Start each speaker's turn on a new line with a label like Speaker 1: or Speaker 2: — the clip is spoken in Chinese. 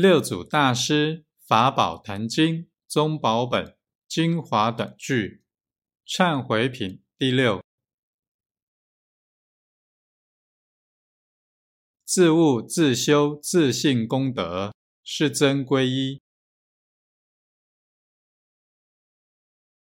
Speaker 1: 六祖大师法宝坛经宗宝本精华短句忏悔品第六。自悟自修自信功德是真皈依。